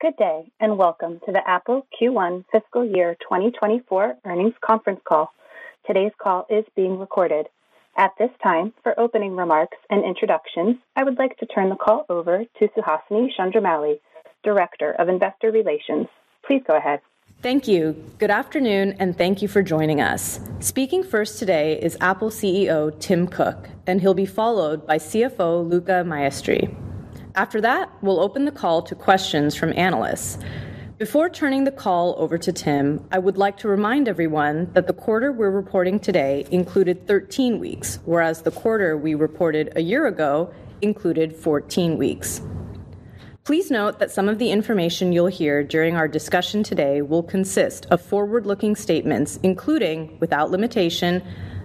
Good day, and welcome to the Apple Q1 fiscal year 2024 earnings conference call. Today's call is being recorded. At this time, for opening remarks and introductions, I would like to turn the call over to Suhasini Chandramouli, Director of Investor Relations. Please go ahead. Thank you. Good afternoon, and thank you for joining us. Speaking first today is Apple CEO, Tim Cook, and he'll be followed by CFO, Luca Maestri. After that, we'll open the call to questions from analysts. Before turning the call over to Tim, I would like to remind everyone that the quarter we're reporting today included 13 weeks, whereas the quarter we reported a year ago included 14 weeks. Please note that some of the information you'll hear during our discussion today will consist of forward-looking statements, including, without limitation,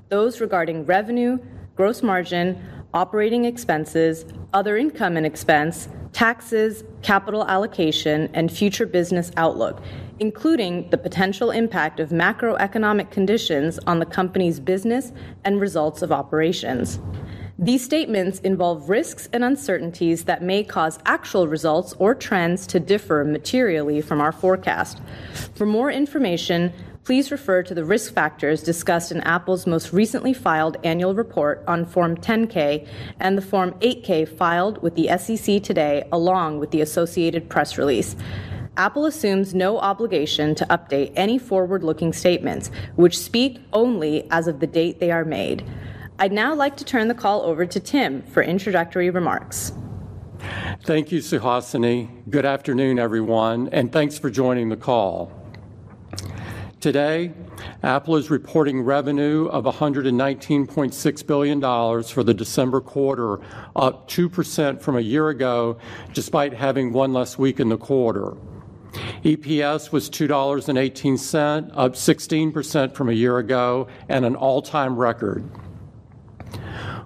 those regarding revenue, gross margin, operating expenses, other income and expense, taxes, capital allocation, and future business outlook, including the potential impact of macroeconomic conditions on the company's business and results of operations. These statements involve risks and uncertainties that may cause actual results or trends to differ materially from our forecast. For more information, please refer to the risk factors discussed in Apple's most recently filed annual report on Form 10-K and the Form 8-K filed with the SEC today, along with the associated press release. Apple assumes no obligation to update any forward-looking statements, which speak only as of the date they are made. I'd now like to turn the call over to Tim for introductory remarks. Thank you, Suhasini. Good afternoon, everyone, and thanks for joining the call. Today, Apple is reporting revenue of $119.6 billion for the December quarter, up 2% from a year ago, despite having one less week in the quarter. EPS was $2.18, up 16% from a year ago, and an all-time record.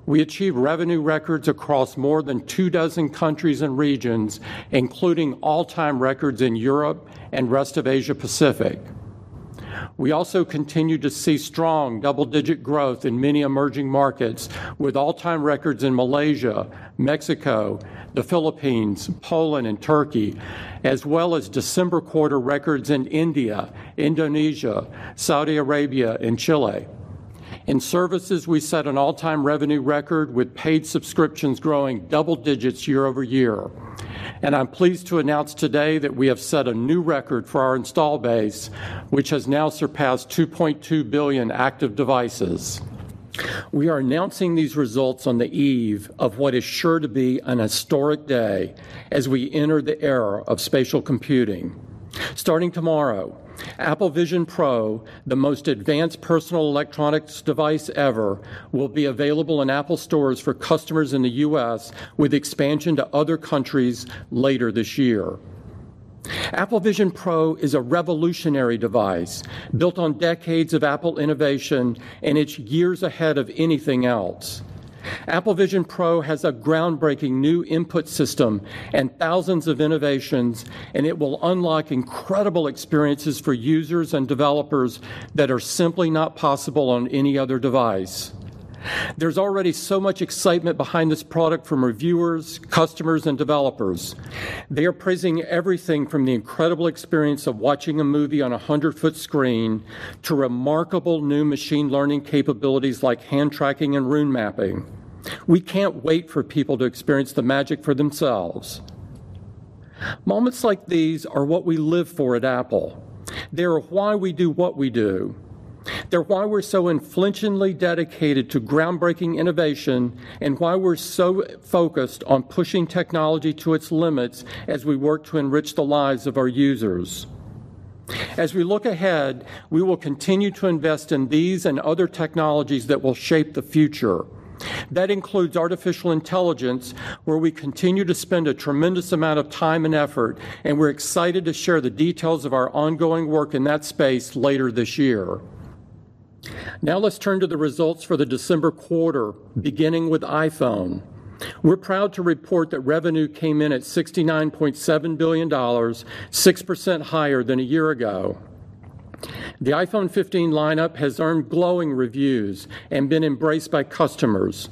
We achieved revenue records across more than two dozen countries and regions, including all-time records in Europe and rest of Asia Pacific. We also continue to see strong double-digit growth in many emerging markets, with all-time records in Malaysia, Mexico, the Philippines, Poland, and Turkey, as well as December quarter records in India, Indonesia, Saudi Arabia, and Chile. In services, we set an all-time revenue record, with paid subscriptions growing double digits year-over-year. I'm pleased to announce today that we have set a new record for our install base, which has now surpassed 2.2 billion active devices. We are announcing these results on the eve of what is sure to be an historic day as we enter the era of spatial computing. Starting tomorrow, Apple Vision Pro, the most advanced personal electronics device ever, will be available in Apple stores for customers in the U.S., with expansion to other countries later this year. Apple Vision Pro is a revolutionary device built on decades of Apple innovation, and it's years ahead of anything else. Apple Vision Pro has a groundbreaking new input system and thousands of innovations, and it will unlock incredible experiences for users and developers that are simply not possible on any other device. There's already so much excitement behind this product from reviewers, customers, and developers. They are praising everything from the incredible experience of watching a movie on a 100-foot screen to remarkable new machine learning capabilities like hand tracking and room mapping. We can't wait for people to experience the magic for themselves. Moments like these are what we live for at Apple. They are why we do what we do. They're why we're so unflinchingly dedicated to groundbreaking innovation and why we're so focused on pushing technology to its limits as we work to enrich the lives of our users. As we look ahead, we will continue to invest in these and other technologies that will shape the future. That includes artificial intelligence, where we continue to spend a tremendous amount of time and effort, and we're excited to share the details of our ongoing work in that space later this year. Now let's turn to the results for the December quarter, beginning with iPhone. We're proud to report that revenue came in at $69.7 billion, 6% higher than a year ago. The iPhone 15 lineup has earned glowing reviews and been embraced by customers.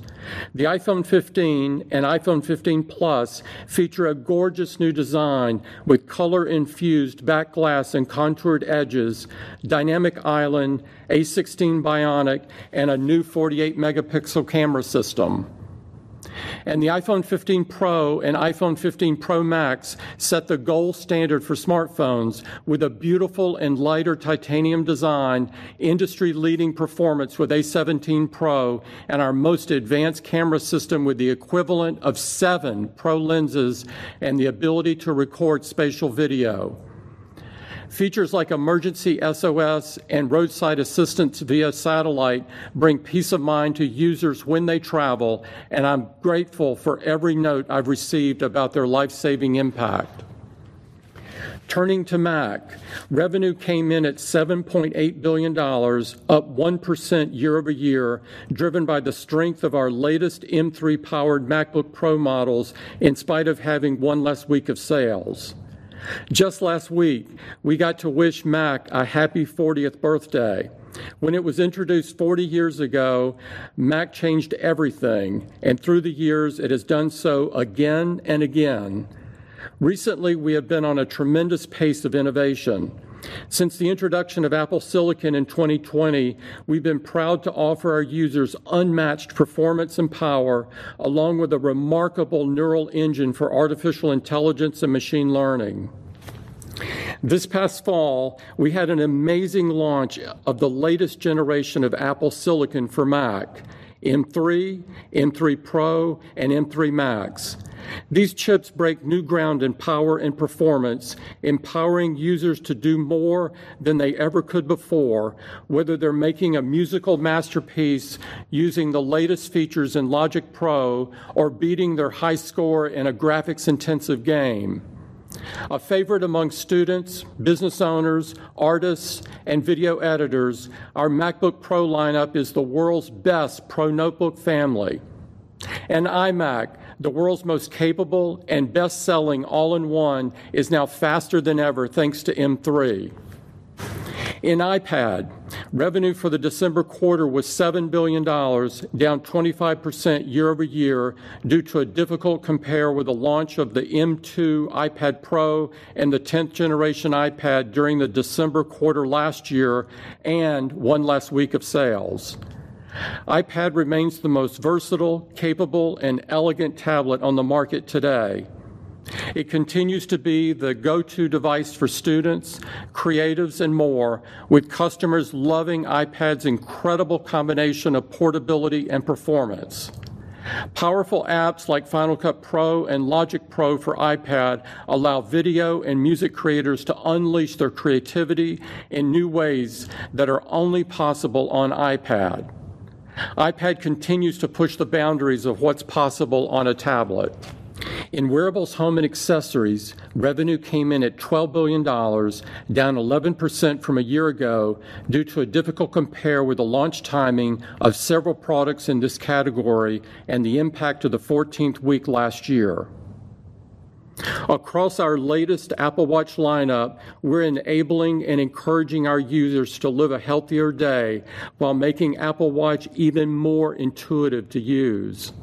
The iPhone 15 and iPhone 15 Plus feature a gorgeous new design with color infused back glass and contoured edges, dynamic island, A16 Bionic, and a new 48 megapixel camera system. And the iPhone 15 Pro and iPhone 15 Pro Max set the gold standard for smartphones with a beautiful and lighter titanium design, industry leading performance with A17 Pro, and our most advanced camera system with the equivalent of seven Pro lenses and the ability to record spatial video. Features like emergency SOS and roadside assistance via satellite bring peace of mind to users when they travel, and I'm grateful for every note I've received about their life saving impact. Turning to Mac, revenue came in at $7.8 billion, up 1% year over year, driven by the strength of our latest M3 powered MacBook Pro models, in spite of having one less week of sales. Just last week, we got to wish Mac a happy 40th birthday. When it was introduced 40 years ago, Mac changed everything, and through the years, it has done so again and again. Recently, we have been on a tremendous pace of innovation. Since the introduction of Apple Silicon in 2020, we've been proud to offer our users unmatched performance and power, along with a remarkable neural engine for artificial intelligence and machine learning. This past fall, we had an amazing launch of the latest generation of Apple Silicon for Mac M3, M3 Pro, and M3 Max. These chips break new ground in power and performance, empowering users to do more than they ever could before, whether they're making a musical masterpiece using the latest features in Logic Pro or beating their high score in a graphics intensive game. A favorite among students, business owners, artists, and video editors, our MacBook Pro lineup is the world's best Pro notebook family. And iMac, the world's most capable and best selling all in one, is now faster than ever thanks to M3. In iPad, revenue for the December quarter was $7 billion, down 25% year over year due to a difficult compare with the launch of the M2 iPad Pro and the 10th generation iPad during the December quarter last year and one less week of sales iPad remains the most versatile, capable, and elegant tablet on the market today. It continues to be the go to device for students, creatives, and more, with customers loving iPad's incredible combination of portability and performance. Powerful apps like Final Cut Pro and Logic Pro for iPad allow video and music creators to unleash their creativity in new ways that are only possible on iPad iPad continues to push the boundaries of what's possible on a tablet. In wearables, home, and accessories, revenue came in at $12 billion, down 11% from a year ago due to a difficult compare with the launch timing of several products in this category and the impact of the 14th week last year. Across our latest Apple Watch lineup, we're enabling and encouraging our users to live a healthier day while making Apple Watch even more intuitive to use.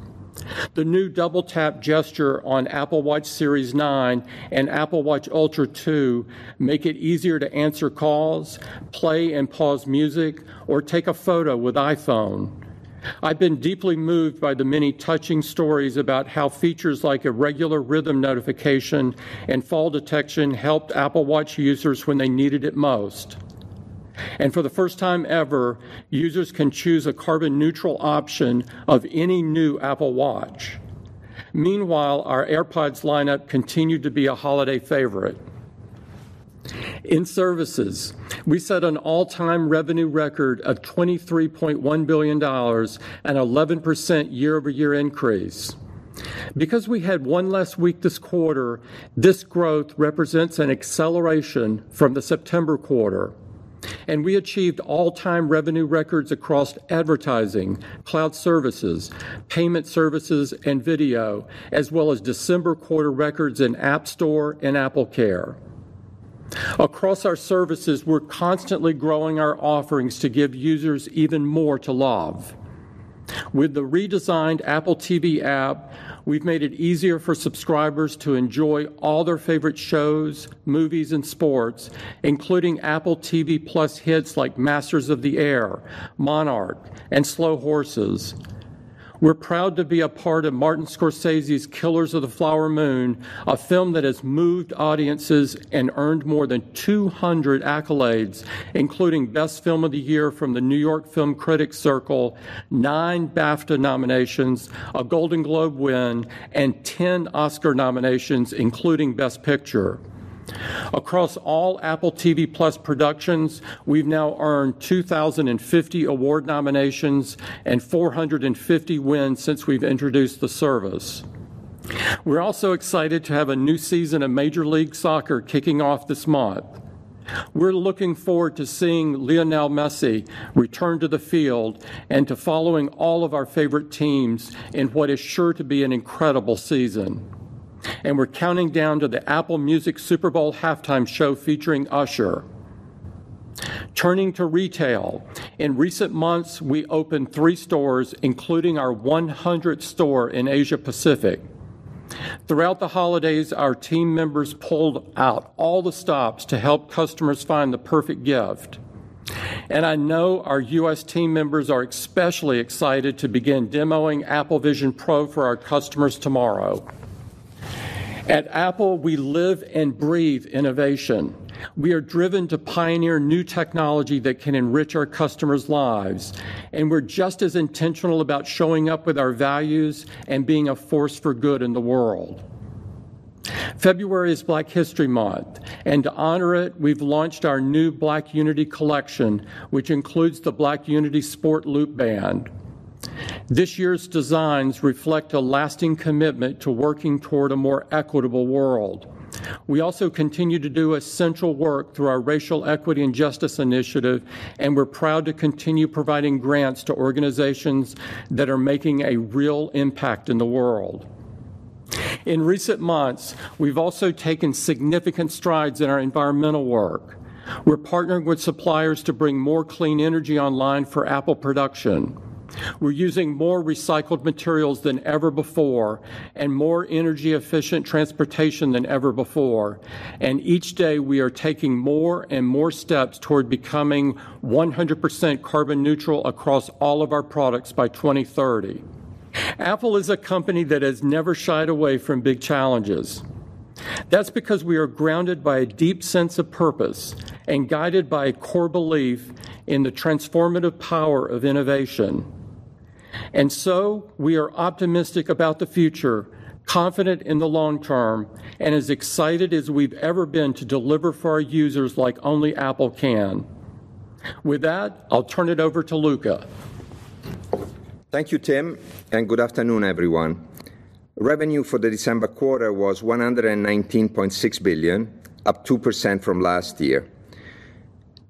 The new double tap gesture on Apple Watch Series 9 and Apple Watch Ultra 2 make it easier to answer calls, play and pause music, or take a photo with iPhone. I've been deeply moved by the many touching stories about how features like irregular rhythm notification and fall detection helped Apple Watch users when they needed it most. And for the first time ever, users can choose a carbon neutral option of any new Apple Watch. Meanwhile, our AirPods lineup continued to be a holiday favorite. In services, we set an all time revenue record of $23.1 billion, an 11% year over year increase. Because we had one less week this quarter, this growth represents an acceleration from the September quarter. And we achieved all time revenue records across advertising, cloud services, payment services, and video, as well as December quarter records in App Store and Apple Care. Across our services, we're constantly growing our offerings to give users even more to love. With the redesigned Apple TV app, we've made it easier for subscribers to enjoy all their favorite shows, movies, and sports, including Apple TV Plus hits like Masters of the Air, Monarch, and Slow Horses. We're proud to be a part of Martin Scorsese's Killers of the Flower Moon, a film that has moved audiences and earned more than 200 accolades, including Best Film of the Year from the New York Film Critics Circle, nine BAFTA nominations, a Golden Globe win, and 10 Oscar nominations, including Best Picture. Across all Apple TV Plus productions, we've now earned 2,050 award nominations and 450 wins since we've introduced the service. We're also excited to have a new season of Major League Soccer kicking off this month. We're looking forward to seeing Lionel Messi return to the field and to following all of our favorite teams in what is sure to be an incredible season and we're counting down to the Apple Music Super Bowl halftime show featuring Usher. Turning to retail, in recent months, we opened three stores, including our 100th store in Asia Pacific. Throughout the holidays, our team members pulled out all the stops to help customers find the perfect gift. And I know our U.S. team members are especially excited to begin demoing Apple Vision Pro for our customers tomorrow. At Apple, we live and breathe innovation. We are driven to pioneer new technology that can enrich our customers' lives. And we're just as intentional about showing up with our values and being a force for good in the world. February is Black History Month, and to honor it, we've launched our new Black Unity collection, which includes the Black Unity Sport Loop Band. This year's designs reflect a lasting commitment to working toward a more equitable world. We also continue to do essential work through our Racial Equity and Justice Initiative, and we're proud to continue providing grants to organizations that are making a real impact in the world. In recent months, we've also taken significant strides in our environmental work. We're partnering with suppliers to bring more clean energy online for Apple production. We're using more recycled materials than ever before and more energy efficient transportation than ever before. And each day we are taking more and more steps toward becoming 100% carbon neutral across all of our products by 2030. Apple is a company that has never shied away from big challenges. That's because we are grounded by a deep sense of purpose and guided by a core belief in the transformative power of innovation. And so we are optimistic about the future, confident in the long term, and as excited as we've ever been to deliver for our users like only Apple can. With that, I'll turn it over to Luca. Thank you, Tim, and good afternoon, everyone. Revenue for the December quarter was 119.6 billion, up 2% from last year.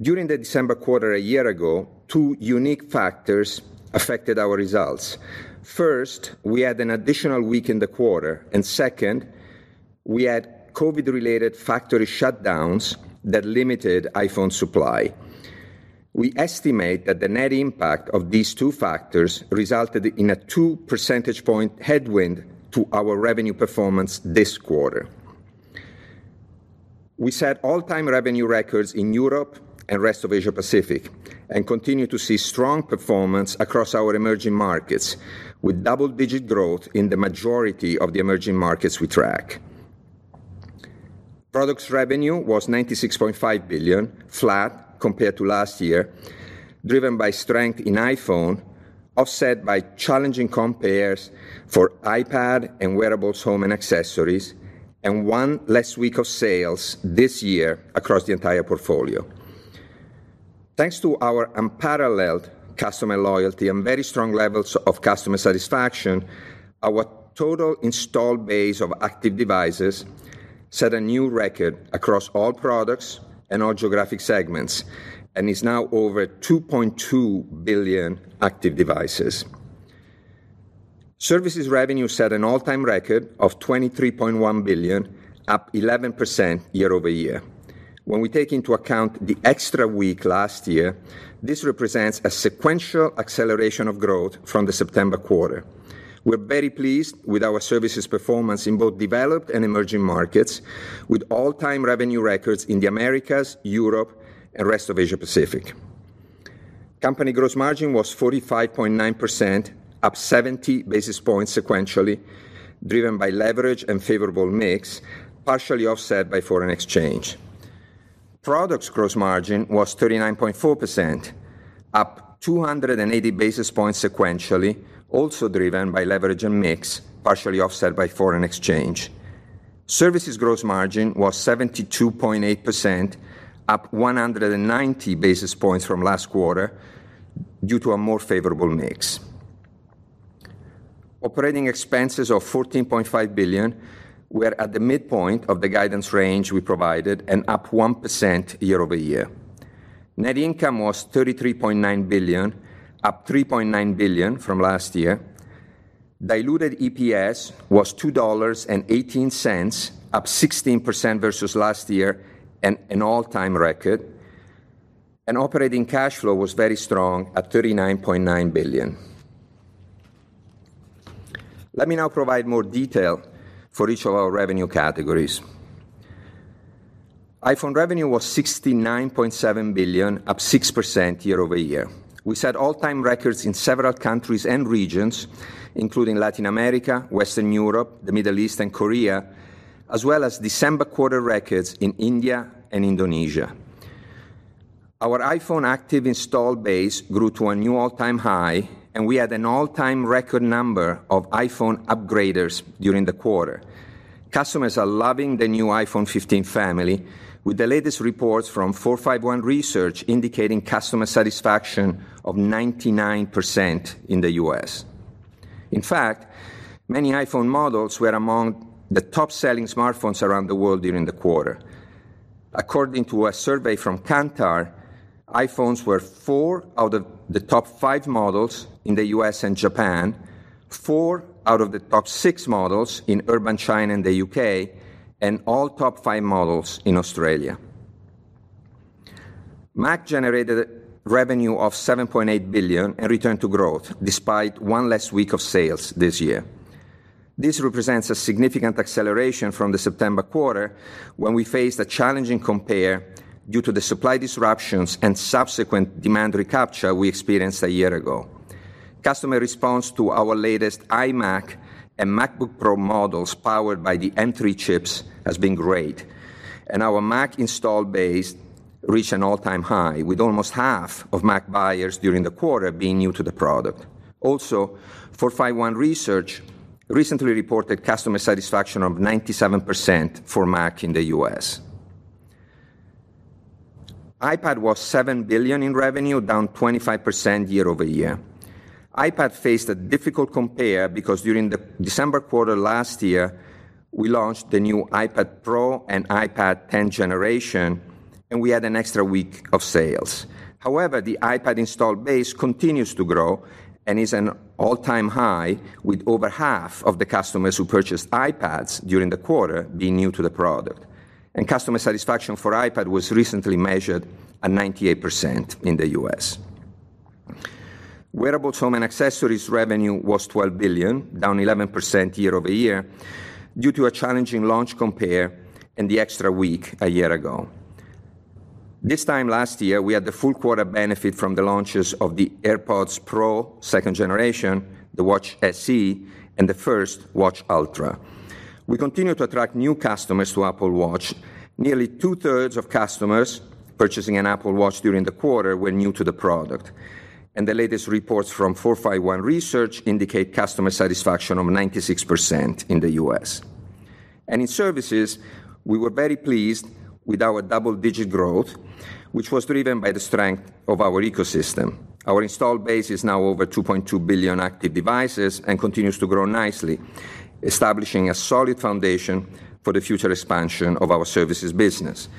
During the December quarter a year ago, two unique factors affected our results. First, we had an additional week in the quarter, and second, we had COVID-related factory shutdowns that limited iPhone supply. We estimate that the net impact of these two factors resulted in a 2 percentage point headwind to our revenue performance this quarter. We set all-time revenue records in Europe and rest of Asia Pacific, and continue to see strong performance across our emerging markets, with double-digit growth in the majority of the emerging markets we track. Products revenue was 96.5 billion, flat compared to last year, driven by strength in iPhone, offset by challenging compares for iPad and wearables, home, and accessories, and one less week of sales this year across the entire portfolio. Thanks to our unparalleled customer loyalty and very strong levels of customer satisfaction, our total installed base of active devices set a new record across all products and all geographic segments and is now over 2.2 billion active devices. Services revenue set an all-time record of 23.1 billion, up 11% year-over-year. When we take into account the extra week last year, this represents a sequential acceleration of growth from the September quarter. We're very pleased with our services performance in both developed and emerging markets, with all-time revenue records in the Americas, Europe, and rest of Asia Pacific. Company gross margin was 45.9%, up 70 basis points sequentially, driven by leverage and favorable mix, partially offset by foreign exchange. Products gross margin was 39.4%, up 280 basis points sequentially, also driven by leverage and mix, partially offset by foreign exchange. Services gross margin was 72.8%, up 190 basis points from last quarter due to a more favorable mix. Operating expenses of $14.5 billion were at the midpoint of the guidance range we provided and up 1% year-over-year. Net income was 33.9 billion, up 3.9 billion from last year. Diluted EPS was $2.18, up 16% versus last year, and an all-time record. And operating cash flow was very strong at 39.9 billion. Let me now provide more detail for each of our revenue categories. iPhone revenue was 69.7 billion, up 6% year-over-year. We set all-time records in several countries and regions, including Latin America, Western Europe, the Middle East, and Korea, as well as December quarter records in India and Indonesia. Our iPhone active install base grew to a new all-time high, and we had an all-time record number of iPhone upgraders during the quarter. Customers are loving the new iPhone 15 family, with the latest reports from 451 Research indicating customer satisfaction of 99% in the U.S. In fact, many iPhone models were among the top-selling smartphones around the world during the quarter. According to a survey from Kantar, iPhones were four out of the top five models in the U.S. and Japan, four out of the top six models in urban China and the U.K., and all top five models in Australia. Mac generated revenue of 7.8 billion and returned to growth despite one less week of sales this year. This represents a significant acceleration from the September quarter when we faced a challenging compare due to the supply disruptions and subsequent demand recapture we experienced a year ago. Customer response to our latest iMac and MacBook Pro models powered by the M3 chips has been great, and our Mac install base reached an all-time high, with almost half of Mac buyers during the quarter being new to the product. Also, 451 Research recently reported customer satisfaction of 97% for Mac in the U.S. iPad was 7 billion in revenue, down 25% year-over-year. iPad faced a difficult compare because during the December quarter last year, we launched the new iPad Pro and iPad 10th generation, and we had an extra week of sales. However, the iPad install base continues to grow and is an all-time high, with over half of the customers who purchased iPads during the quarter being new to the product. And customer satisfaction for iPad was recently measured at 98% in the U.S. Wearables, home, and accessories revenue was 12 billion, down 11% year-over-year due to a challenging launch compare and the extra week a year ago. This time last year, we had the full quarter benefit from the launches of the AirPods Pro second generation, the Watch SE, and the first Watch Ultra. We continue to attract new customers to Apple Watch. Nearly two-thirds of customers purchasing an Apple Watch during the quarter were new to the product. And the latest reports from 451 Research indicate customer satisfaction of 96% in the U.S. And in services, we were very pleased with our double-digit growth, which was driven by the strength of our ecosystem. Our install base is now over 2.2 billion active devices and continues to grow nicely, establishing a solid foundation for the future expansion of our services business.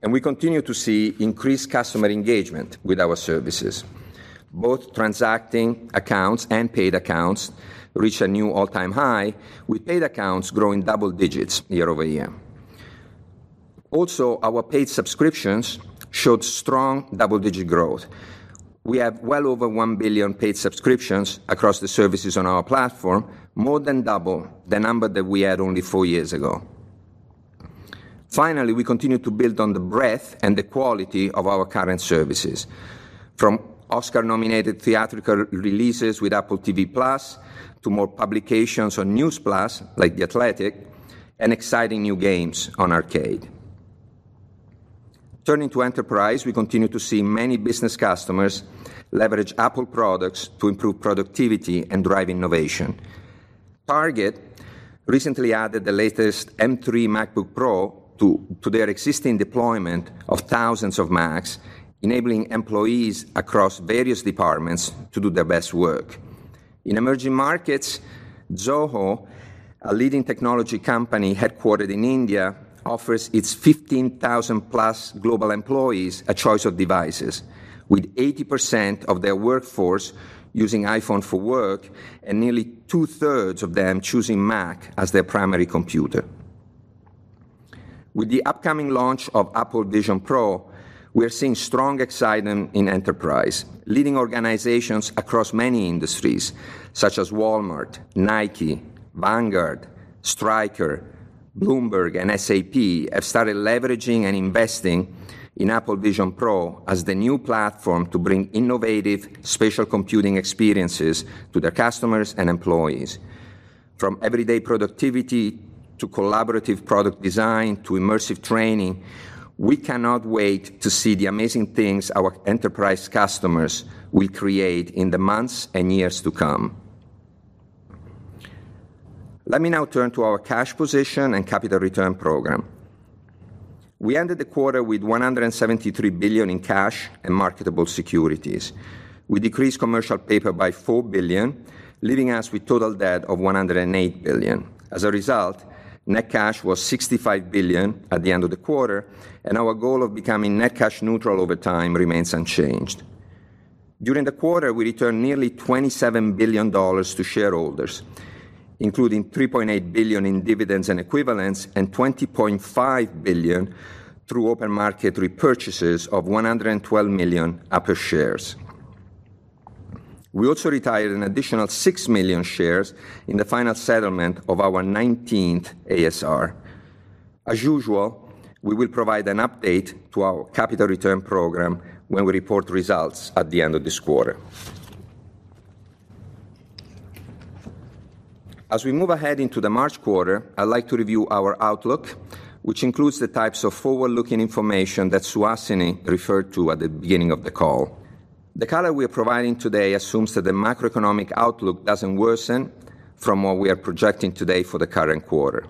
And we continue to see increased customer engagement with our services. Both transacting accounts and paid accounts reached a new all-time high, with paid accounts growing double digits year-over-year. Also, our paid subscriptions showed strong double-digit growth. We have well over 1 billion paid subscriptions across the services on our platform, more than double the number that we had only four years ago. Finally, we continue to build on the breadth and the quality of our current services, from Oscar-nominated theatrical releases with Apple TV+, to more publications on News+, like The Athletic, and exciting new games on Arcade. Turning to enterprise, we continue to see many business customers leverage Apple products to improve productivity and drive innovation. Target recently added the latest M3 MacBook Pro to their existing deployment of thousands of Macs, enabling employees across various departments to do their best work. In emerging markets, Zoho, a leading technology company headquartered in India, offers its 15,000-plus global employees a choice of devices, with 80% of their workforce using iPhone for work and nearly two-thirds of them choosing Mac as their primary computer. With the upcoming launch of Apple Vision Pro, we are seeing strong excitement in enterprise. Leading organizations across many industries, such as Walmart, Nike, Vanguard, Stryker, Bloomberg, and SAP, have started leveraging and investing in Apple Vision Pro as the new platform to bring innovative spatial computing experiences to their customers and employees. From everyday productivity to collaborative product design to immersive training, we cannot wait to see the amazing things our enterprise customers will create in the months and years to come. Let me now turn to our cash position and capital return program. We ended the quarter with 173 billion in cash and marketable securities. We decreased commercial paper by 4 billion, leaving us with total debt of 108 billion. As a result, net cash was 65 billion at the end of the quarter, and our goal of becoming net cash neutral over time remains unchanged. During the quarter, we returned nearly $27 billion to shareholders, including 3.8 billion in dividends and equivalents and 20.5 billion through open market repurchases of 112 million Apple shares. We also retired an additional 6 million shares in the final settlement of our 19th ASR. As usual, we will provide an update to our capital return program when we report results at the end of this quarter. As we move ahead into the March quarter, I'd like to review our outlook, which includes the types of forward-looking information that Suhasini referred to at the beginning of the call. The color we are providing today assumes that the macroeconomic outlook doesn't worsen from what we are projecting today for the current quarter,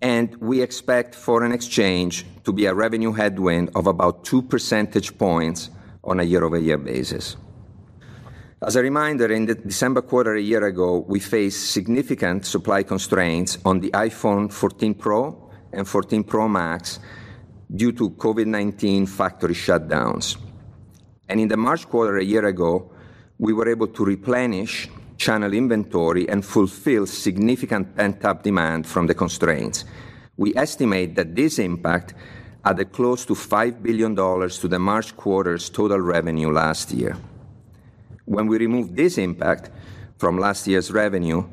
and we expect foreign exchange to be a revenue headwind of about 2 percentage points on a year-over-year basis. As a reminder, in the December quarter a year ago, we faced significant supply constraints on the iPhone 14 Pro and 14 Pro Max due to COVID-19 factory shutdowns. And in the March quarter a year ago, we were able to replenish channel inventory and fulfill significant pent-up demand from the constraints. We estimate that this impact added close to $5 billion to the March quarter's total revenue last year. When we remove this impact from last year's revenue,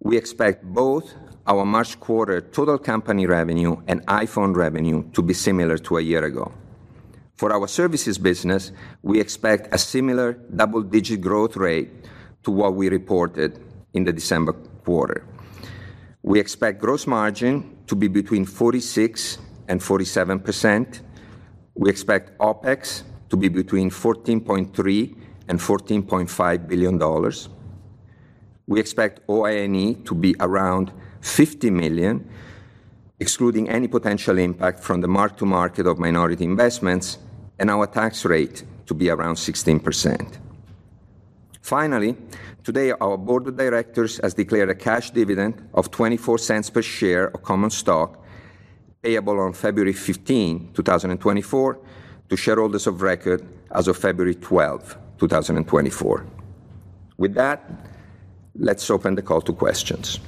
we expect both our March quarter total company revenue and iPhone revenue to be similar to a year ago. For our services business, we expect a similar double-digit growth rate to what we reported in the December quarter. We expect gross margin to be between 46 and 47%. We expect OpEx to be between $14.3 billion and $14.5 billion. We expect OI&E to be around $50 million, excluding any potential impact from the mark-to-market of minority investments, and our tax rate to be around 16%. Finally, today, our board of directors has declared a cash dividend of $0.24 per share of common stock payable on February 15, 2024, to shareholders of record as of February 12, 2024. With that, let's open the call to questions.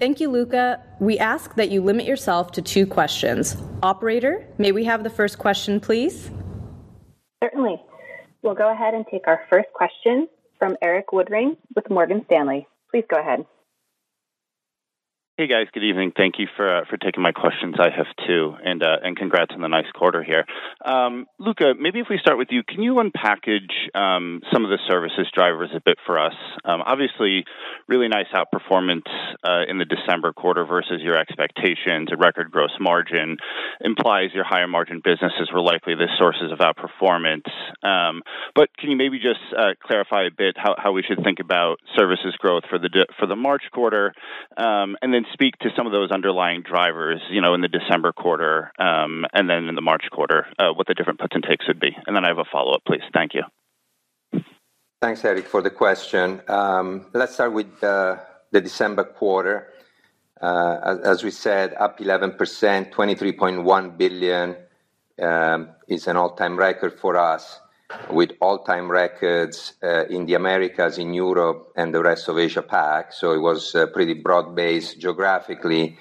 Thank you, Luca. We ask that you limit yourself to two questions. Operator, may we have the first question, please? Certainly. We'll go ahead and take our first question from Erik Woodring with Morgan Stanley. Please go ahead. Hey, guys. Good evening. Thank you for uh, for taking my questions. I have two, and uh, and congrats on the nice quarter here. Um, Luca, maybe if we start with you, can you unpackage um, some of the services drivers a bit for us? Um, obviously, really nice outperformance uh, in the December quarter versus your expectations. A record gross margin implies your higher margin businesses were likely the sources of outperformance. But can you maybe just clarify a bit how how we should think about services growth for the March quarter, and then speak to some of those underlying drivers, you know, in the December quarter, um, and then in the March quarter, uh, what the different puts and takes would be? And then I have a follow-up, please. Thank you. Thanks, Erik, for the question. Um, let's start with the December quarter. Uh, as we said, up 11%, $23.1 billion um, is an all-time record for us, with all-time records uh, in the Americas, in Europe, and the rest of Asia Pac. So it was uh, pretty broad-based geographically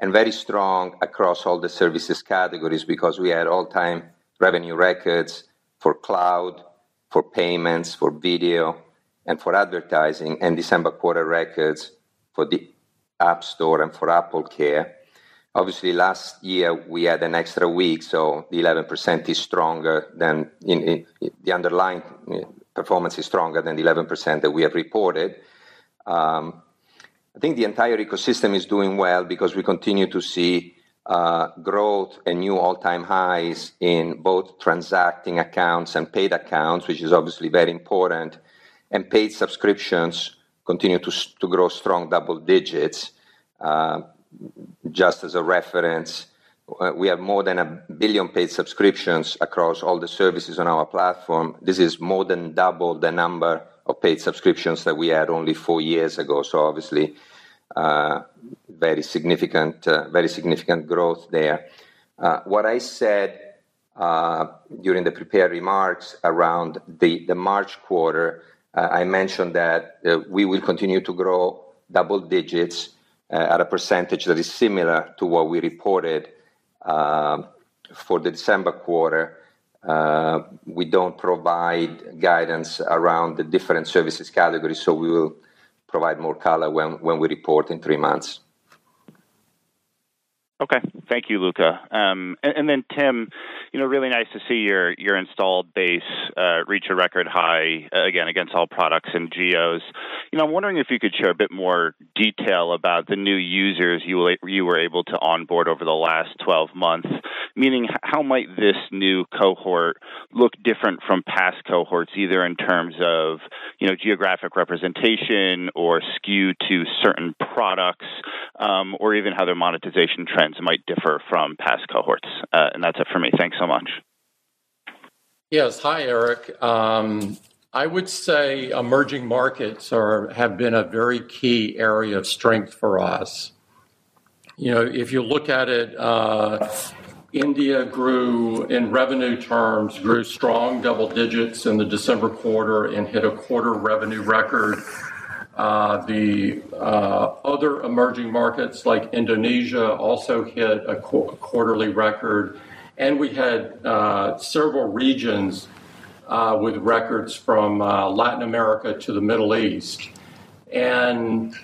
and very strong across all the services categories because we had all-time revenue records for cloud, for payments, for video, and for advertising, and December quarter records for the App Store and for AppleCare. Obviously, last year we had an extra week, so the 11% is stronger than the underlying eh, performance is stronger than the 11% that we have reported. Um, I think the entire ecosystem is doing well because we continue to see uh, growth and new all-time highs in both transacting accounts and paid accounts, which is obviously very important, and paid subscriptions continue to grow strong double digits. Uh, Just as a reference, uh, we have more than a 1 billion paid subscriptions across all the services on our platform. This is more than double the number of paid subscriptions that we had only four years ago. So obviously, uh, very significant, uh, very significant growth there. What I said during the prepared remarks around the March quarter, I mentioned that we will continue to grow double digits Uh, at a percentage that is similar to what we reported um, for the December quarter. Uh, we don't provide guidance around the different services categories, so we will provide more color when we report in three months. Okay. Thank you, Luca. Um, and then, Tim, you know, really nice to see your installed base uh, reach a record high uh, again against all products and geos. You know, I'm wondering if you could share a bit more detail about the new users you were able to onboard over the last 12 months. Meaning, how might this new cohort look different from past cohorts, either in terms of, you know, geographic representation or skew to certain products, um, or even how their monetization trends might differ from past cohorts? Uh, and that's it for me. Thanks so much. Yes. Hi, Erik. Um, I would say emerging markets have been a very key area of strength for us. You know, if you look at it, uh, India grew, in revenue terms, grew strong double digits in the December quarter and hit a quarter revenue record. Uh, the uh, other emerging markets, like Indonesia, also hit a quarterly record, and we had uh, several regions with records from Latin America to the Middle East. And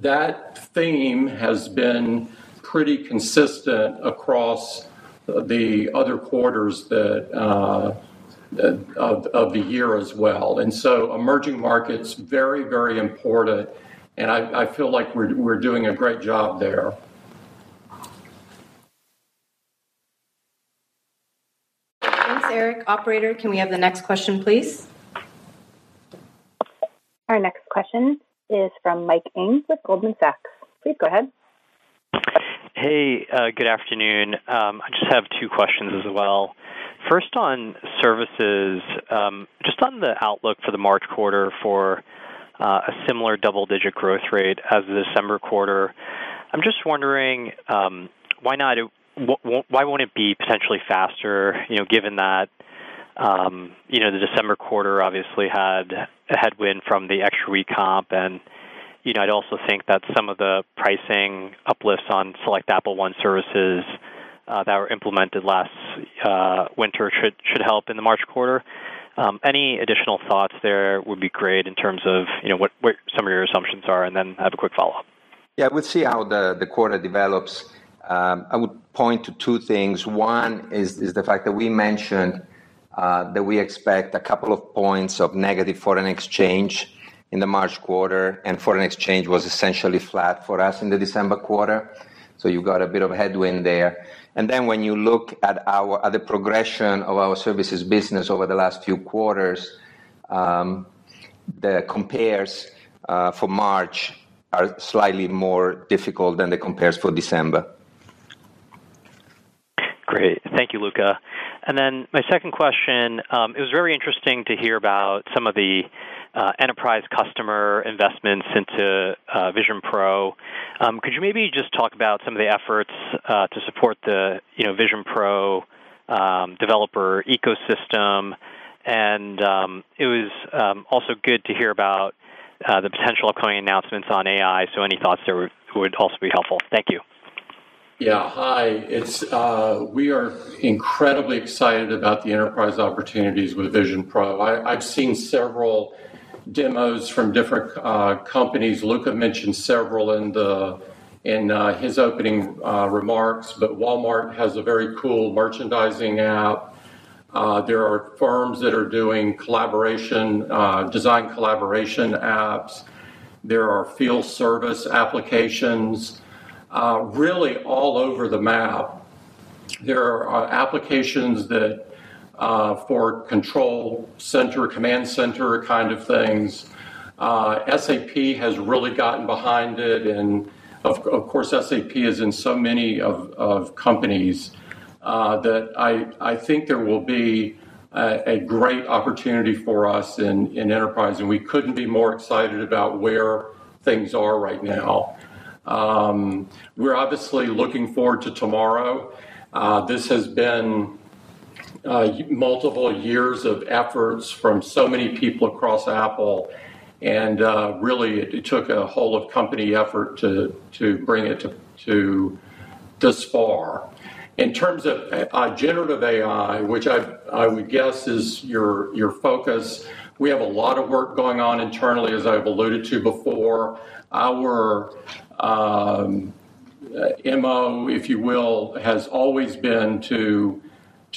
that theme has been pretty consistent across the other quarters of the year as well. And so emerging markets, very, very important, and I feel like we're we're doing a great job there. Thanks, Erik. Operator, can we have the next question, please? Our next question is from Mike Ng with Goldman Sachs. Please go ahead. Hey, uh, good afternoon. Um, I just have two questions as well. First, on services, um, just on the outlook for the March quarter for uh, a similar double-digit growth rate as the December quarter. I'm just wondering, um, why not, why won't it be potentially faster, you know, given that, um, you know, the December quarter obviously had a headwind from the extra week comp, and, you know, I'd also think that some of the pricing uplifts on select Apple One services uh, that were implemented last Uh, winter should help in the March quarter. Um, any additional thoughts there would be great in terms of, you know, what some of your assumptions are, and then have a quick follow-up. Yeah, we'll see how the quarter develops. Um, I would point to two things. One is the fact that we mentioned uh, that we expect a couple of points of negative foreign exchange in the March quarter, and foreign exchange was essentially flat for us in the December quarter. So you've got a bit of headwind there. And then when you look at our at the progression of our services business over the last few quarters, um, the compares uh, for March are slightly more difficult than the compares for December. Great. Thank you, Luca. And then my second question, um, it was very interesting to hear about some of the Uh, enterprise customer investments into uh, Vision Pro. Um, could you maybe just talk about some of the efforts uh, to support the, you know, Vision Pro um, developer ecosystem? And um, it was also good to hear about the potential upcoming announcements on AI. So any thoughts there would also be helpful. Thank you. Yeah. Hi, it's we are incredibly excited about the enterprise opportunities with Vision Pro. I've seen several demos from different uh, companies. Luca mentioned several in the in uh, his opening uh, remarks, but Walmart has a very cool merchandising app. There are firms that are doing collaboration design collaboration apps. There are field service applications really all over the map. There are applications that Uh, for control center, command center kind of things. Uh, SAP has really gotten behind it, and of of course, SAP is in so many of of companies uh, that I I think there will be a great opportunity for us in enterprise, and we couldn't be more excited about where things are right now. Um, we're obviously looking forward to tomorrow. This has been Uh, multiple years of efforts from so many people across Apple, and uh, really, it took a whole of company effort to to bring it to this far. In terms of uh, generative AI, which I I would guess is your focus, we have a lot of work going on internally, as I've alluded to before. Our um, MO, if you will, has always been to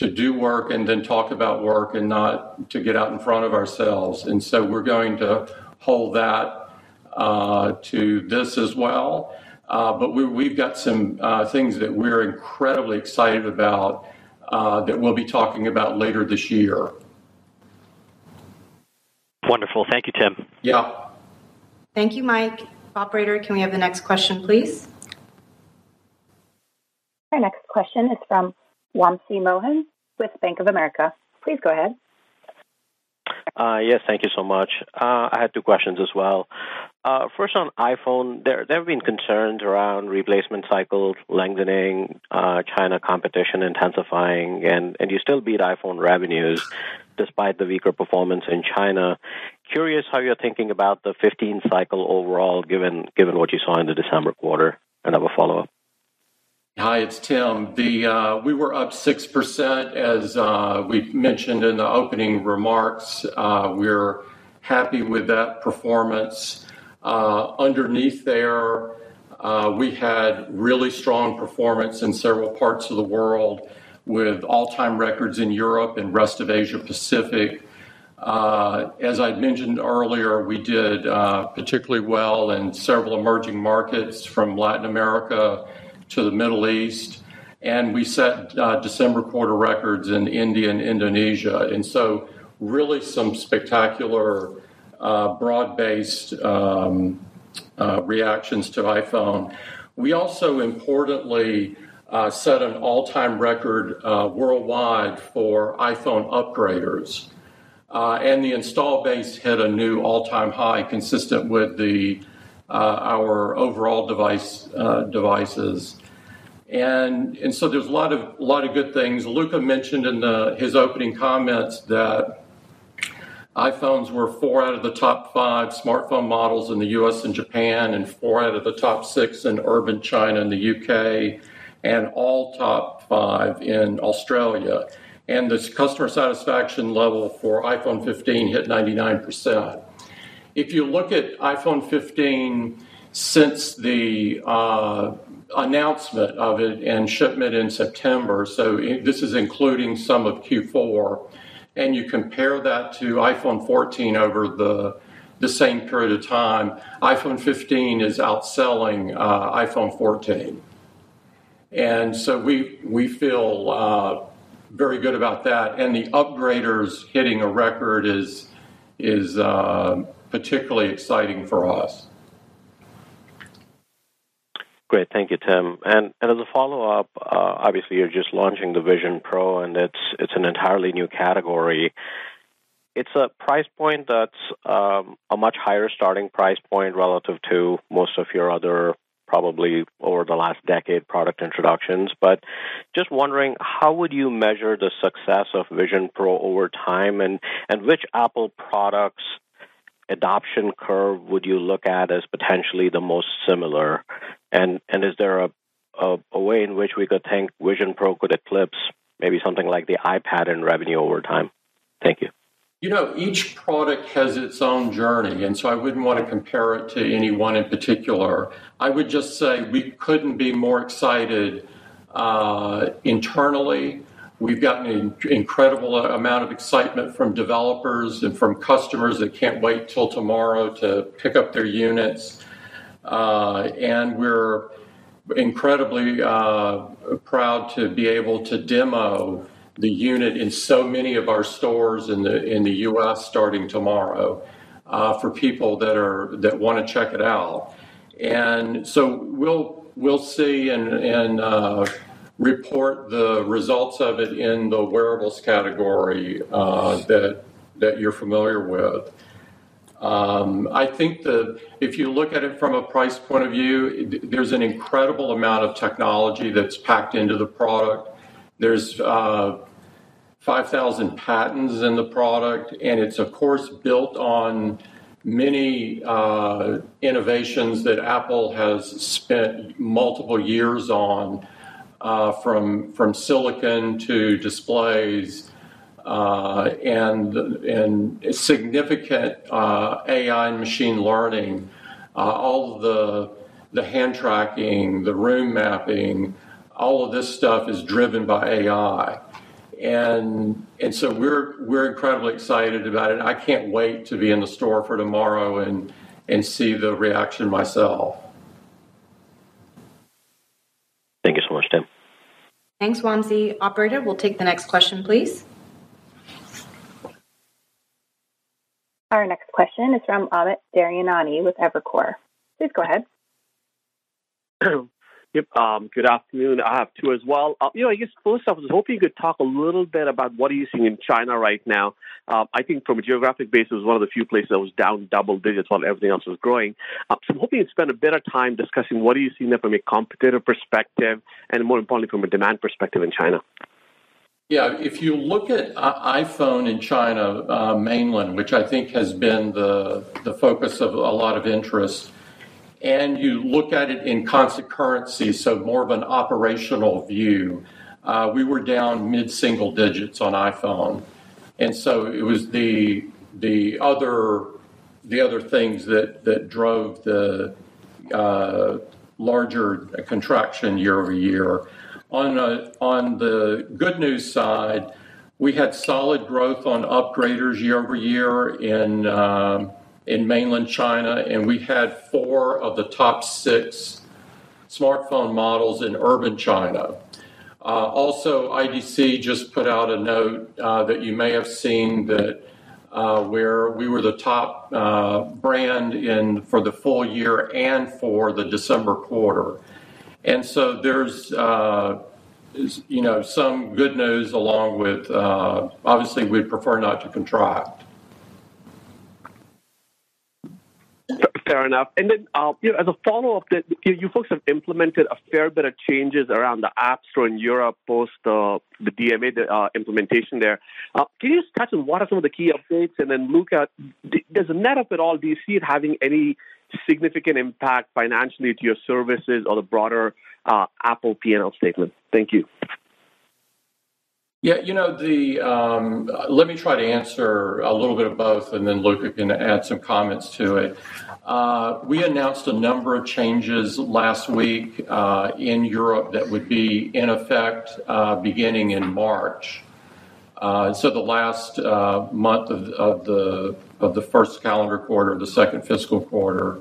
do work and then talk about work and not to get out in front of ourselves. And so we're going to hold that uh, to this as well. Uh, but we've got some uh, things that we're incredibly excited about that we'll be talking about later this year. Wonderful. Thank you, Tim. Yeah. Thank you, Mike. Operator, can we have the next question, please? Our next question is from Wamsi Mohan with Bank of America. Please go ahead. Uh, yes, thank you so much. Uh, I had two questions as well. Uh, first, on iPhone, there have been concerns around replacement cycles lengthening, China competition intensifying, and you still beat iPhone revenues despite the weaker performance in China. Curious how you're thinking about the 15 cycle overall, given what you saw in the December quarter? And I have a follow-up. Hi, it's Tim. Uh, we were up 6%, as uh, we mentioned in the opening remarks. Uh, we're happy with that performance. Underneath there, we had really strong performance in several parts of the world, with all-time records in Europe and rest of Asia Pacific. As I'd mentioned earlier, we did particularly well in several emerging markets, from Latin America to the Middle East, and we set uh, December quarter records in India and Indonesia. And so really some spectacular uh, broad-based um, uh, reactions to iPhone. We also importantly set an all-time record worldwide for iPhone upgraders. And the install base hit a new all-time high, consistent with Uh, our overall device uh, devices. And and so there's a lot of a lot of good things. Luca mentioned in his opening comments that iPhones were four out of the top five smartphone models in the US and Japan, and four out of the top six in urban China and the UK, and all top five in Australia. And the customer satisfaction level for iPhone 15 hit 99%. If you look at iPhone 15 since the uh, announcement of it and shipment in September, so this is including some of Q4, and you compare that to iPhone 14 over the the same period of time, iPhone 15 is outselling uh, iPhone 14, and so we we feel uh, very good about that. And the upgraders hitting a record is is uh, particularly exciting for us. Great. Thank you, Tim. And and as a follow-up, uh, obviously you're just launching the Vision Pro, and it's it's an entirely new category. It's a price point that's um, a much higher starting price point relative to most of your other probably over the last decade product introductions. But just wondering, how would you measure the success of Vision Pro over time, and and which Apple products adoption curve would you look at as potentially the most similar? And and is there a, a, a way in which we could think Vision Pro could eclipse maybe something like the iPad in revenue over time? Thank you. You know, each product has its own journey, and so I wouldn't want to compare it to any one in particular. I would just say we couldn't be more excited uh, internally We've gotten an incredible amount of excitement from developers and from customers that can't wait till tomorrow to pick up their units. Uh, and we're incredibly uh, proud to be able to demo the unit in so many of our stores in the in the U.S. starting tomorrow uh, for people that are that want to check it out. And so we'll we'll see and and uh, report the results of it in the wearables category uh, that that you're familiar with. Um, I think that if you look at it from a price point of view, there's an incredible amount of technology that's packed into the product. There's uh, 5,000 patents in the product, and it's of course built on many uh, innovations that Apple has spent multiple years on uh, from from silicon to displays, uh, and and significant uh, AI and machine learning, uh, all of the the hand tracking, the room mapping, all of this stuff is driven by AI. And and so we're we're incredibly excited about it. I can't wait to be in the store for tomorrow and and see the reaction myself. Thanks, Wamsi. Operator, we'll take the next question, please. Our next question is from Amit Daryanani with Evercore. Please go ahead. Yep. Um, good afternoon. I have two as well. Uh, you know, I guess first off, I was hoping you could talk a little bit about what are you seeing in China right now. Uh, I think from a geographic basis, it was one of the few places that was down double digits while everything else was growing. Uh, so I'm hoping you'd spend a bit of time discussing what are you seeing there from a competitive perspective and more importantly from a demand perspective in China. Yeah, if you look at iPhone in China uh, mainland, which I think has been the the focus of a lot of interest, and you look at it in constant currency, so more of an operational view, uh, we were down mid single digits on iPhone. And so it was the the other the other things that that drove the uh, larger contraction year over year. On a, on the good news side, we had solid growth on upgraders year over year in um, in mainland China, and we had four of the top six smartphone models in urban China. Uh, also, IDC just put out a note uh, that you may have seen that uh, where we were the top uh, brand in for the full year and for the December quarter. And so there's uh, you know some good news along with uh, obviously we'd prefer not to contract. Fair enough. And then, uh, you know, as a follow-up, that you folks have implemented a fair bit of changes around the App Store in Europe post uh, the DMA uh, implementation there. Uh, can you just touch on what are some of the key updates? And then, Luca, does the net of it all, do you see it having any significant impact financially to your services or the broader uh, Apple P&L statement? Thank you. Yeah, you know, the um, let me try to answer a little bit of both, and then Luca can add some comments to it. Uh, we announced a number of changes last week uh, in Europe that would be in effect uh, beginning in March. Uh, so the last uh, month of, of, the of the first calendar quarter, the second fiscal quarter.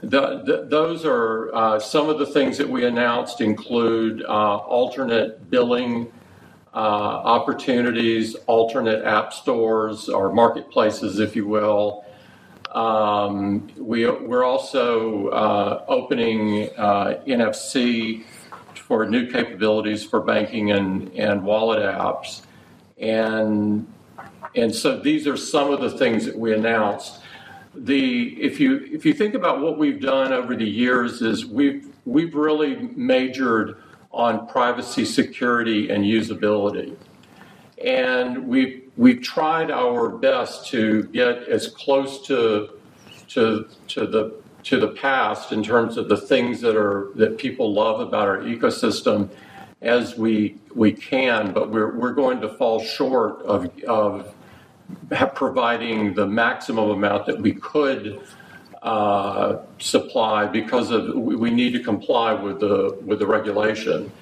The, the, those are uh, some of the things that we announced include alternate billing uh, opportunities, alternate app stores or marketplaces, if you will. Um, we, we're also uh, opening uh, NFC for new capabilities for banking and, and wallet apps. And, and so these are some of the things that we announced. The, if, you, if you think about what we've done over the years is we've, we've really majored on privacy, security, and usability. And we've, we've tried our best to get as close to, to, to, the, to the past in terms of the things that, are, that people love about our ecosystem as we, we can, but we're, we're going to fall short of, of providing the maximum amount that we could uh, supply because of we need to comply with the with the regulation,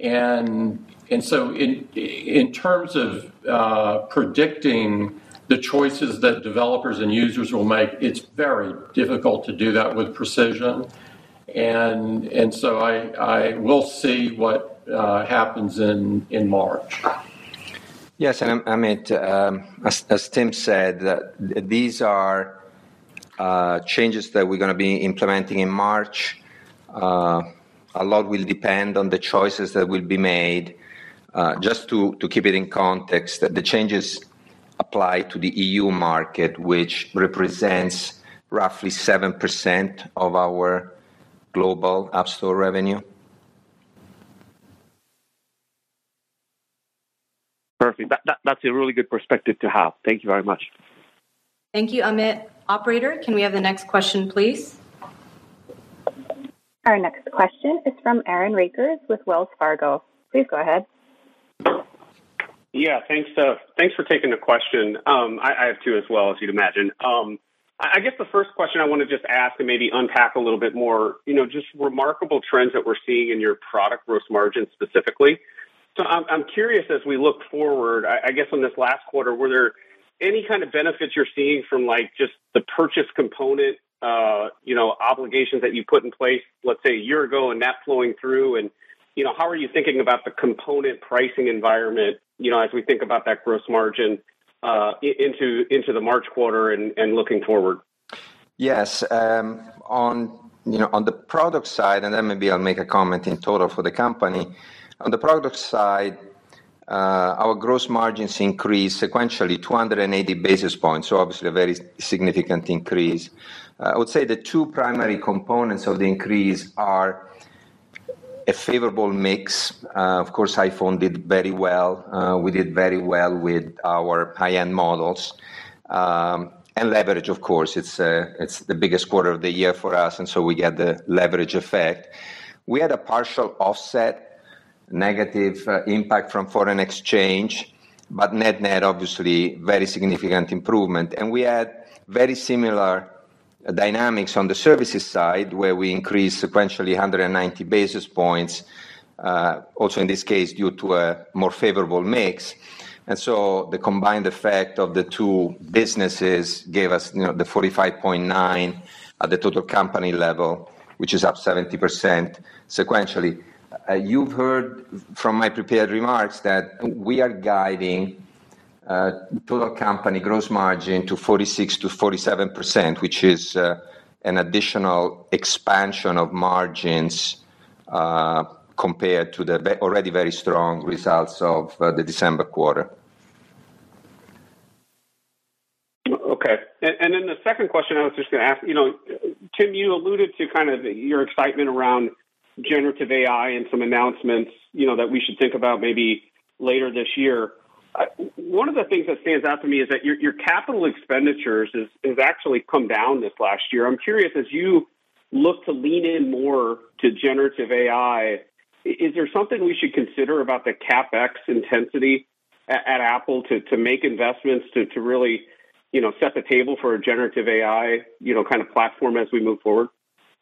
and and so in in terms of uh, predicting the choices that developers and users will make, it's very difficult to do that with precision, and and so I I will see what uh, happens in in March. Yes, and Amit, um, as, as Tim said, these are uh, changes that we're going to be implementing in March. Uh, a lot will depend on the choices that will be made. Uh, just to, to keep it in context, the changes apply to the EU market, which represents roughly 7% of our global App Store revenue. Perfect. That, that, that's a really good perspective to have. Thank you very much. Thank you, Amit. Operator, can we have the next question, please? Our next question is from Aaron Rakers with Wells Fargo. Please go ahead. Yeah, thanks. Uh, thanks for taking the question. Um, I, I, have two as well, as you'd imagine. Um, I guess the first question I want to just ask and maybe unpack a little bit more, you know, just remarkable trends that we're seeing in your product gross margin specifically. So I'm, I'm curious as we look forward, I, I guess on this last quarter, were there any kind of benefits you're seeing from like just the purchase component, uh, you know, obligations that you put in place, let's say a year ago, and that flowing through, and you know, how are you thinking about the component pricing environment, you know, as we think about that gross margin uh, into into the March quarter and, and looking forward? Yes, um, on you know on the product side, and then maybe I'll make a comment in total for the company. On the product side, our gross margins increased sequentially 280 basis points, so obviously a very significant increase. Uh, I would say the two primary components of the increase are a favorable mix. Uh, of course, iPhone did very well. We did very well with our high-end models. Um, and leverage, of course, it's the biggest quarter of the year for us, and so we get the leverage effect. We had a partial offset negative uh, impact from foreign exchange, but net-net, obviously, very significant improvement. And we had very similar uh, dynamics on the services side, where we increased sequentially 190 basis points, uh, also in this case, due to a more favorable mix. And so the combined effect of the two businesses gave us, you know, the 45.9 at the total company level, which is up 70% sequentially. Uh, you've heard from my prepared remarks that we are guiding uh, total company gross margin to 46 to 47 percent which is uh, an additional expansion of margins compared to the already very strong results of the December quarter. Okay. And then the second question I was just going to ask, you know, Tim, you alluded to kind of your excitement around generative AI and some announcements, you know, that we should think about maybe later this year. One of the things that stands out to me is that your, your capital expenditures is, has actually come down this last year. I'm curious, as you look to lean in more to generative AI, is there something we should consider about the capex intensity at, at Apple to, to make investments to, to really, you know, set the table for a generative AI, you know, kind of platform as we move forward?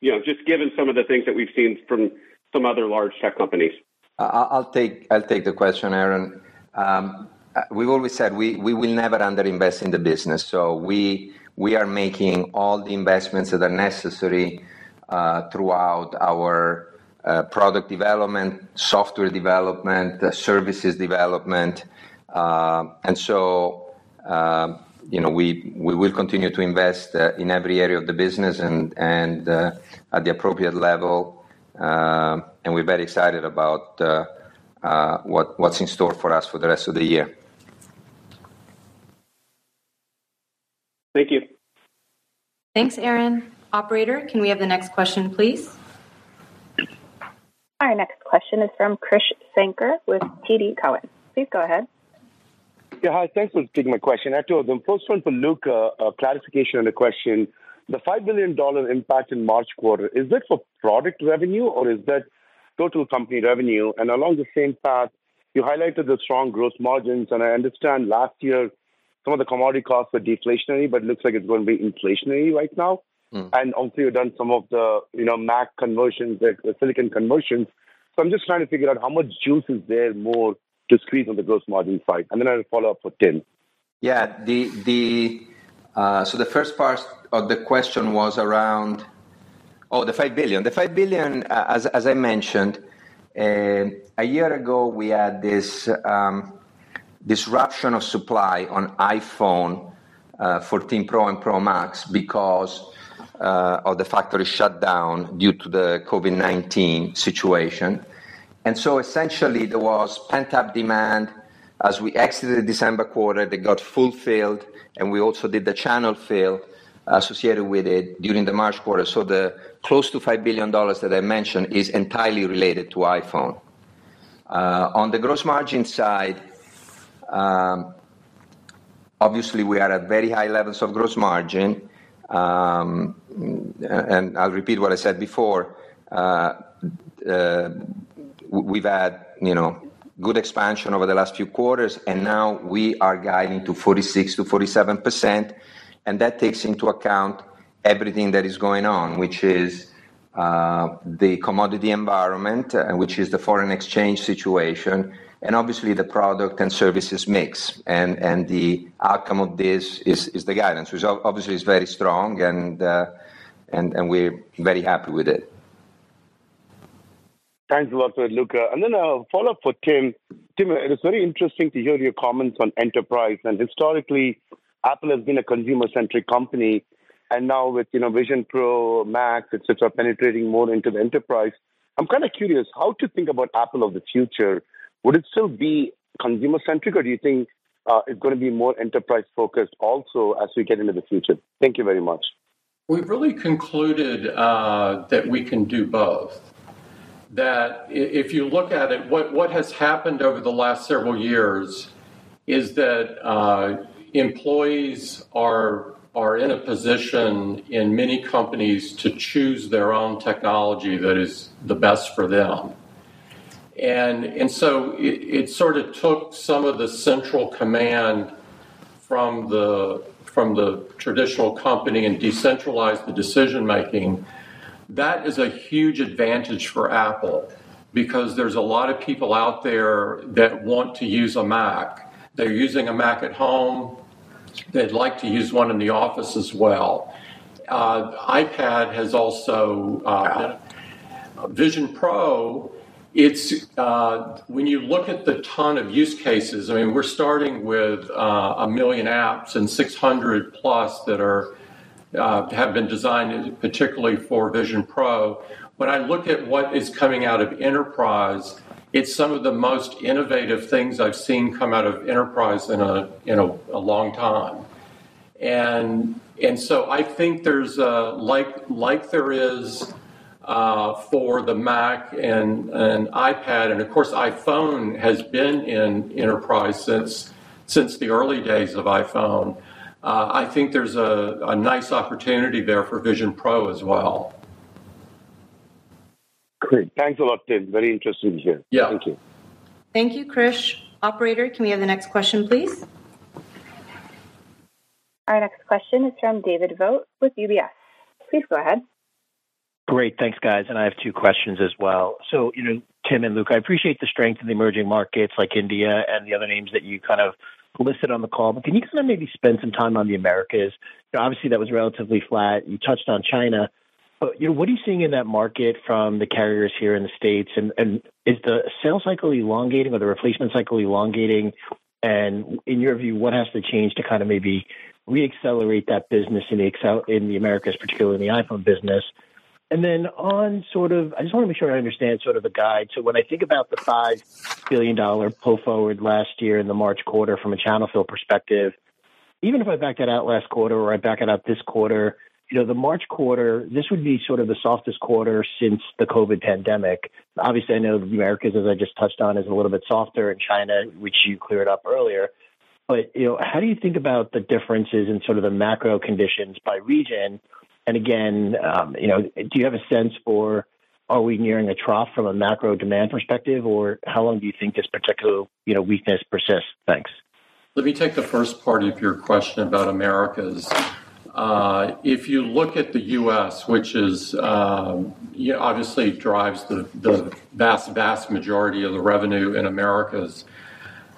You know, just given some of the things that we've seen from some other large tech companies. I'll take I'll take the question, Aaron. Um, we've always said we, we will never underinvest in the business. So we we are making all the investments that are necessary uh, throughout our uh, product development, software development, uh, services development, uh, and so uh, you know we we will continue to invest uh, in every area of the business and and uh, at the appropriate level, uh, and we're very excited about uh, what what's in store for us for the rest of the year. Thank you. Thanks, Aaron. Operator, can we have the next question, please? Our next question is from Krish Sankar with TD Cowen. Please go ahead. Yeah, hi. Thanks for taking my question. I have two of them. First one for Luca, a clarification on the question. The $5 billion impact in March quarter, is that for product revenue or is that total company revenue? And along the same path, you highlighted the strong gross margins, and I understand last year some of the commodity costs were deflationary, but it looks like it's going to be inflationary right now. Mm. And also, you've done some of the you know Mac conversions, the silicon conversions. So I'm just trying to figure out how much juice is there more to squeeze on the gross margin side, and then I'll follow up for Tim. Yeah, the the uh, so the first part of the question was around oh the five billion. The five billion, uh, as as I mentioned, uh, a year ago we had this. Um, disruption of supply on iPhone uh, 14 Pro and Pro Max because uh, of the factory shutdown due to the COVID 19 situation. And so essentially, there was pent up demand as we exited the December quarter that got fulfilled, and we also did the channel fill associated with it during the March quarter. So the close to $5 billion that I mentioned is entirely related to iPhone. Uh, on the gross margin side, um, obviously, we are at very high levels of gross margin. Um, and I'll repeat what I said before. Uh, uh, we've had, you know, good expansion over the last few quarters, and now we are guiding to 46 to 47 percent and that takes into account everything that is going on, which is uh, the commodity environment, which is the foreign exchange situation, and obviously the product and services mix. And, and the outcome of this is, is the guidance, which obviously is very strong, and, uh, and, and we're very happy with it. Thanks a lot for Luca. And then a follow up for Tim. Tim, it is very interesting to hear your comments on enterprise. And historically, Apple has been a consumer centric company. And now with you know Vision Pro, Macs, etc., penetrating more into the enterprise, I'm kind of curious how to think about Apple of the future would it still be consumer centric, or do you think uh, it's going to be more enterprise focused also as we get into the future? Thank you very much. We've really concluded uh, that we can do both. That if you look at it, what, what has happened over the last several years is that uh, employees are are in a position in many companies to choose their own technology that is the best for them. And, and so it, it sort of took some of the central command from the, from the traditional company and decentralized the decision making. That is a huge advantage for Apple because there's a lot of people out there that want to use a Mac. They're using a Mac at home, they'd like to use one in the office as well. Uh, iPad has also, uh, Vision Pro it's uh, when you look at the ton of use cases. I mean, we're starting with uh, a million apps and 600 plus that are uh, have been designed particularly for Vision Pro. When I look at what is coming out of enterprise, it's some of the most innovative things I've seen come out of enterprise in a in a, a long time. And and so I think there's a, like like there is uh, for the Mac and, and iPad, and of course iPhone has been in enterprise since since the early days of iPhone. Uh, I think there's a, a nice opportunity there for Vision Pro as well. Great. Thanks a lot, Tim. Very interesting to hear. Yeah. Thank you. Thank you, Krish. Operator, can we have the next question, please? Our next question is from David Vogt with UBS. Please go ahead. Great. Thanks, guys. And I have two questions as well. So, you know, Tim and Luke, I appreciate the strength in the emerging markets like India and the other names that you kind of listed on the call. But can you kind of maybe spend some time on the Americas? You know, obviously, that was relatively flat. You touched on China. But you know, what are you seeing in that market from the carriers here in the states? And, and is the sales cycle elongating or the replacement cycle elongating? And in your view, what has to change to kind of maybe reaccelerate that business in the excel in the Americas, particularly in the iPhone business? And then on sort of, I just want to make sure I understand sort of the guide. So when I think about the five billion dollar pull forward last year in the March quarter from a channel fill perspective, even if I back that out last quarter or I back it out this quarter, you know, the March quarter, this would be sort of the softest quarter since the COVID pandemic. Obviously, I know the Americas, as I just touched on, is a little bit softer in China, which you cleared up earlier. But, you know, how do you think about the differences in sort of the macro conditions by region? And again, um, you know, do you have a sense for are we nearing a trough from a macro demand perspective, or how long do you think this particular, you know, weakness persists? Thanks. Let me take the first part of your question about Americas. Uh, if you look at the U.S., which is um, you know, obviously drives the, the vast, vast majority of the revenue in Americas,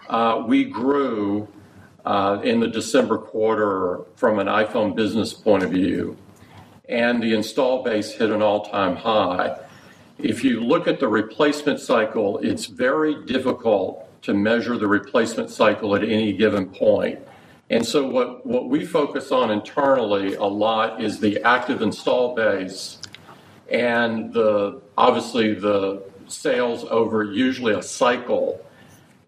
uh, we grew uh, in the December quarter from an iPhone business point of view, and the install base hit an all-time high. If you look at the replacement cycle, it's very difficult to measure the replacement cycle at any given point. And so what, what we focus on internally a lot is the active install base and the obviously the sales over usually a cycle.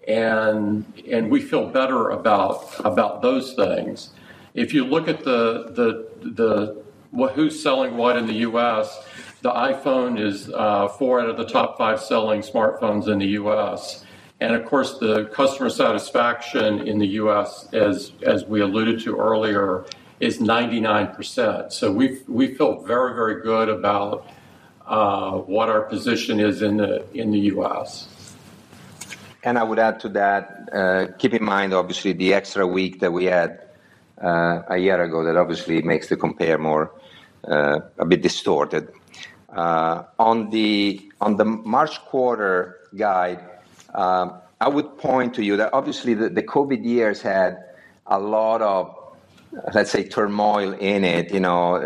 And and we feel better about about those things. If you look at the the the who's selling what in the U.S., the iPhone is uh, four out of the top five selling smartphones in the U.S. And of course, the customer satisfaction in the U.S., as as we alluded to earlier, is 99%. So we we feel very very good about uh, what our position is in the in the U.S. And I would add to that, uh, keep in mind, obviously, the extra week that we had uh, a year ago that obviously makes the compare more a bit distorted. Uh, on the on the March quarter guide, um, I would point to you that obviously the, the COVID years had a lot of let's say turmoil in it. You know,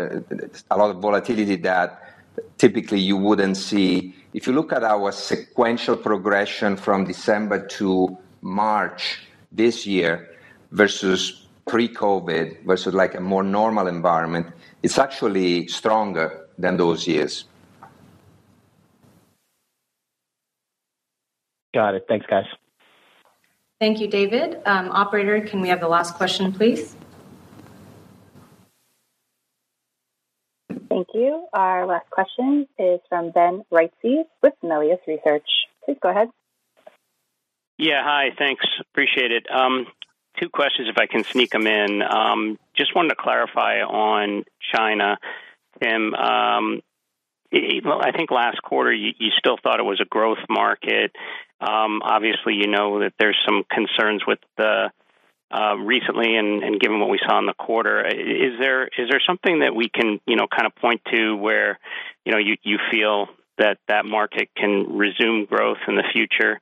a lot of volatility that typically you wouldn't see if you look at our sequential progression from December to March this year versus pre-COVID versus like a more normal environment, it's actually stronger than those years. Got it. Thanks, guys. Thank you, David. Um, operator, can we have the last question, please? Thank you. Our last question is from Ben Reitzes with Melius Research. Please go ahead. Yeah, hi. Thanks. Appreciate it. Um, two questions, if I can sneak them in. Um, just wanted to clarify on China, Tim. Um, I think last quarter you, you, still thought it was a growth market. Um, obviously, you know that there's some concerns with the uh, recently, and, and, given what we saw in the quarter, is there is there something that we can you know kind of point to where you know you you feel that that market can resume growth in the future?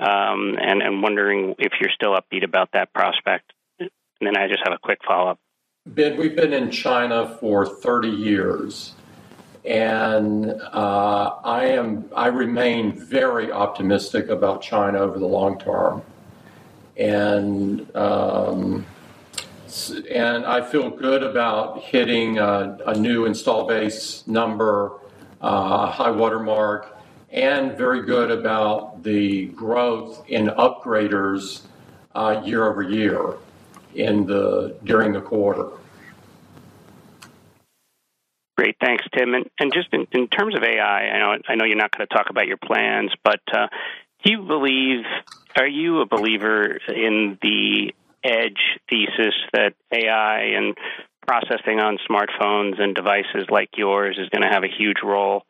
Um, and, and wondering if you're still upbeat about that prospect. And then I just have a quick follow up. Ben, we've been in China for 30 years, and uh, I am I remain very optimistic about China over the long term, and um, and I feel good about hitting a, a new install base number, uh, high watermark and very good about the growth in upgraders uh, year over year in the during the quarter. Great. Thanks, Tim. And just in terms of AI, I know you're not going to talk about your plans, but do you believe, are you a believer in the edge thesis that AI and processing on smartphones and devices like yours is going to have a huge role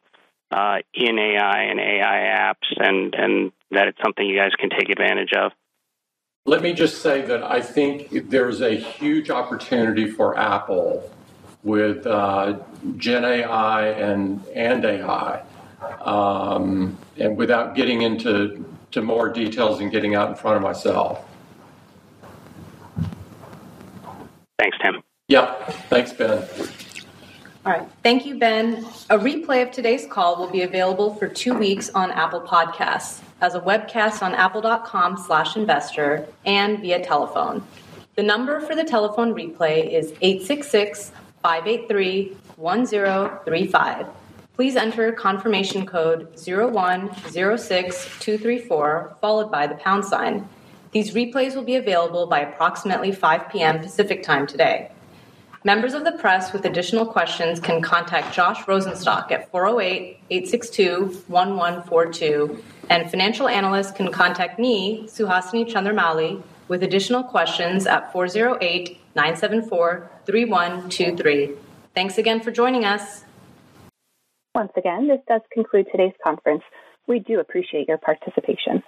Uh, in AI and AI apps and and that it's something you guys can take advantage of? Let me just say that I think there's a huge opportunity for Apple with uh, Gen AI and and AI. Um, and without getting into to more details and getting out in front of myself. Thanks, Tim. Yeah. Thanks, Ben. All right. Thank you, Ben. A replay of today's call will be available for two weeks on Apple Podcasts, as a webcast on apple.com slash investor, and via telephone. The number for the telephone replay is 866-583-1035. Please enter confirmation code 0106234, followed by the pound sign. These replays will be available by approximately 5 P.M. Pacific Time today. Members of the press with additional questions can contact Josh Rosenstock at 408-862-1142, and financial analysts can contact me, Suhasini Chandramouli, with additional questions at 408-974-3123. Thanks again for joining us. Once again, this does conclude today's conference. We do appreciate your participation.